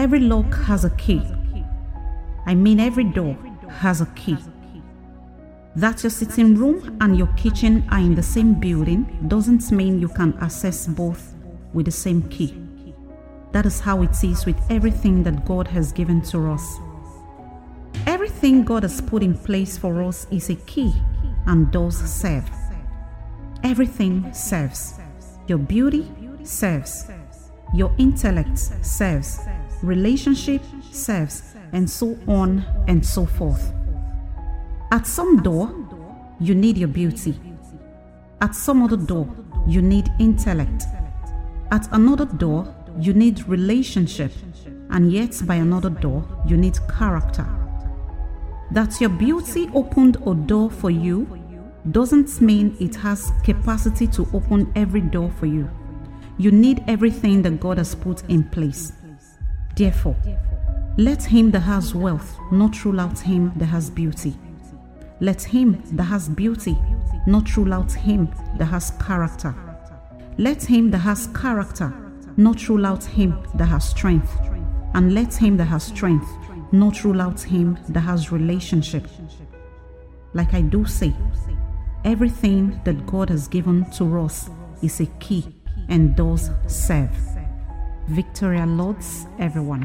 Every lock has a key. I mean, every door has a key. That your sitting room and your kitchen are in the same building doesn't mean you can access both with the same key. That is how it is with everything that God has given to us. Everything God has put in place for us is a key and does serve. Everything serves. Your beauty serves. Your intellect serves. Relationship serves. And so on and so forth. At some door, you need your beauty. At some other door, you need intellect. At another door, you need relationship. And yet, by another door, you need character. That your beauty opened a door for you doesn't mean it has capacity to open every door for you. You need everything that God has put in place. Therefore, let him that has wealth not rule out him that has beauty. Let him that has beauty not rule out him that has character. Let him that has character not rule out him that has strength. And let him that has strength not rule out him that has relationship. Like I do say, everything that God has given to us is a key and those serve. Victoria Lords, everyone.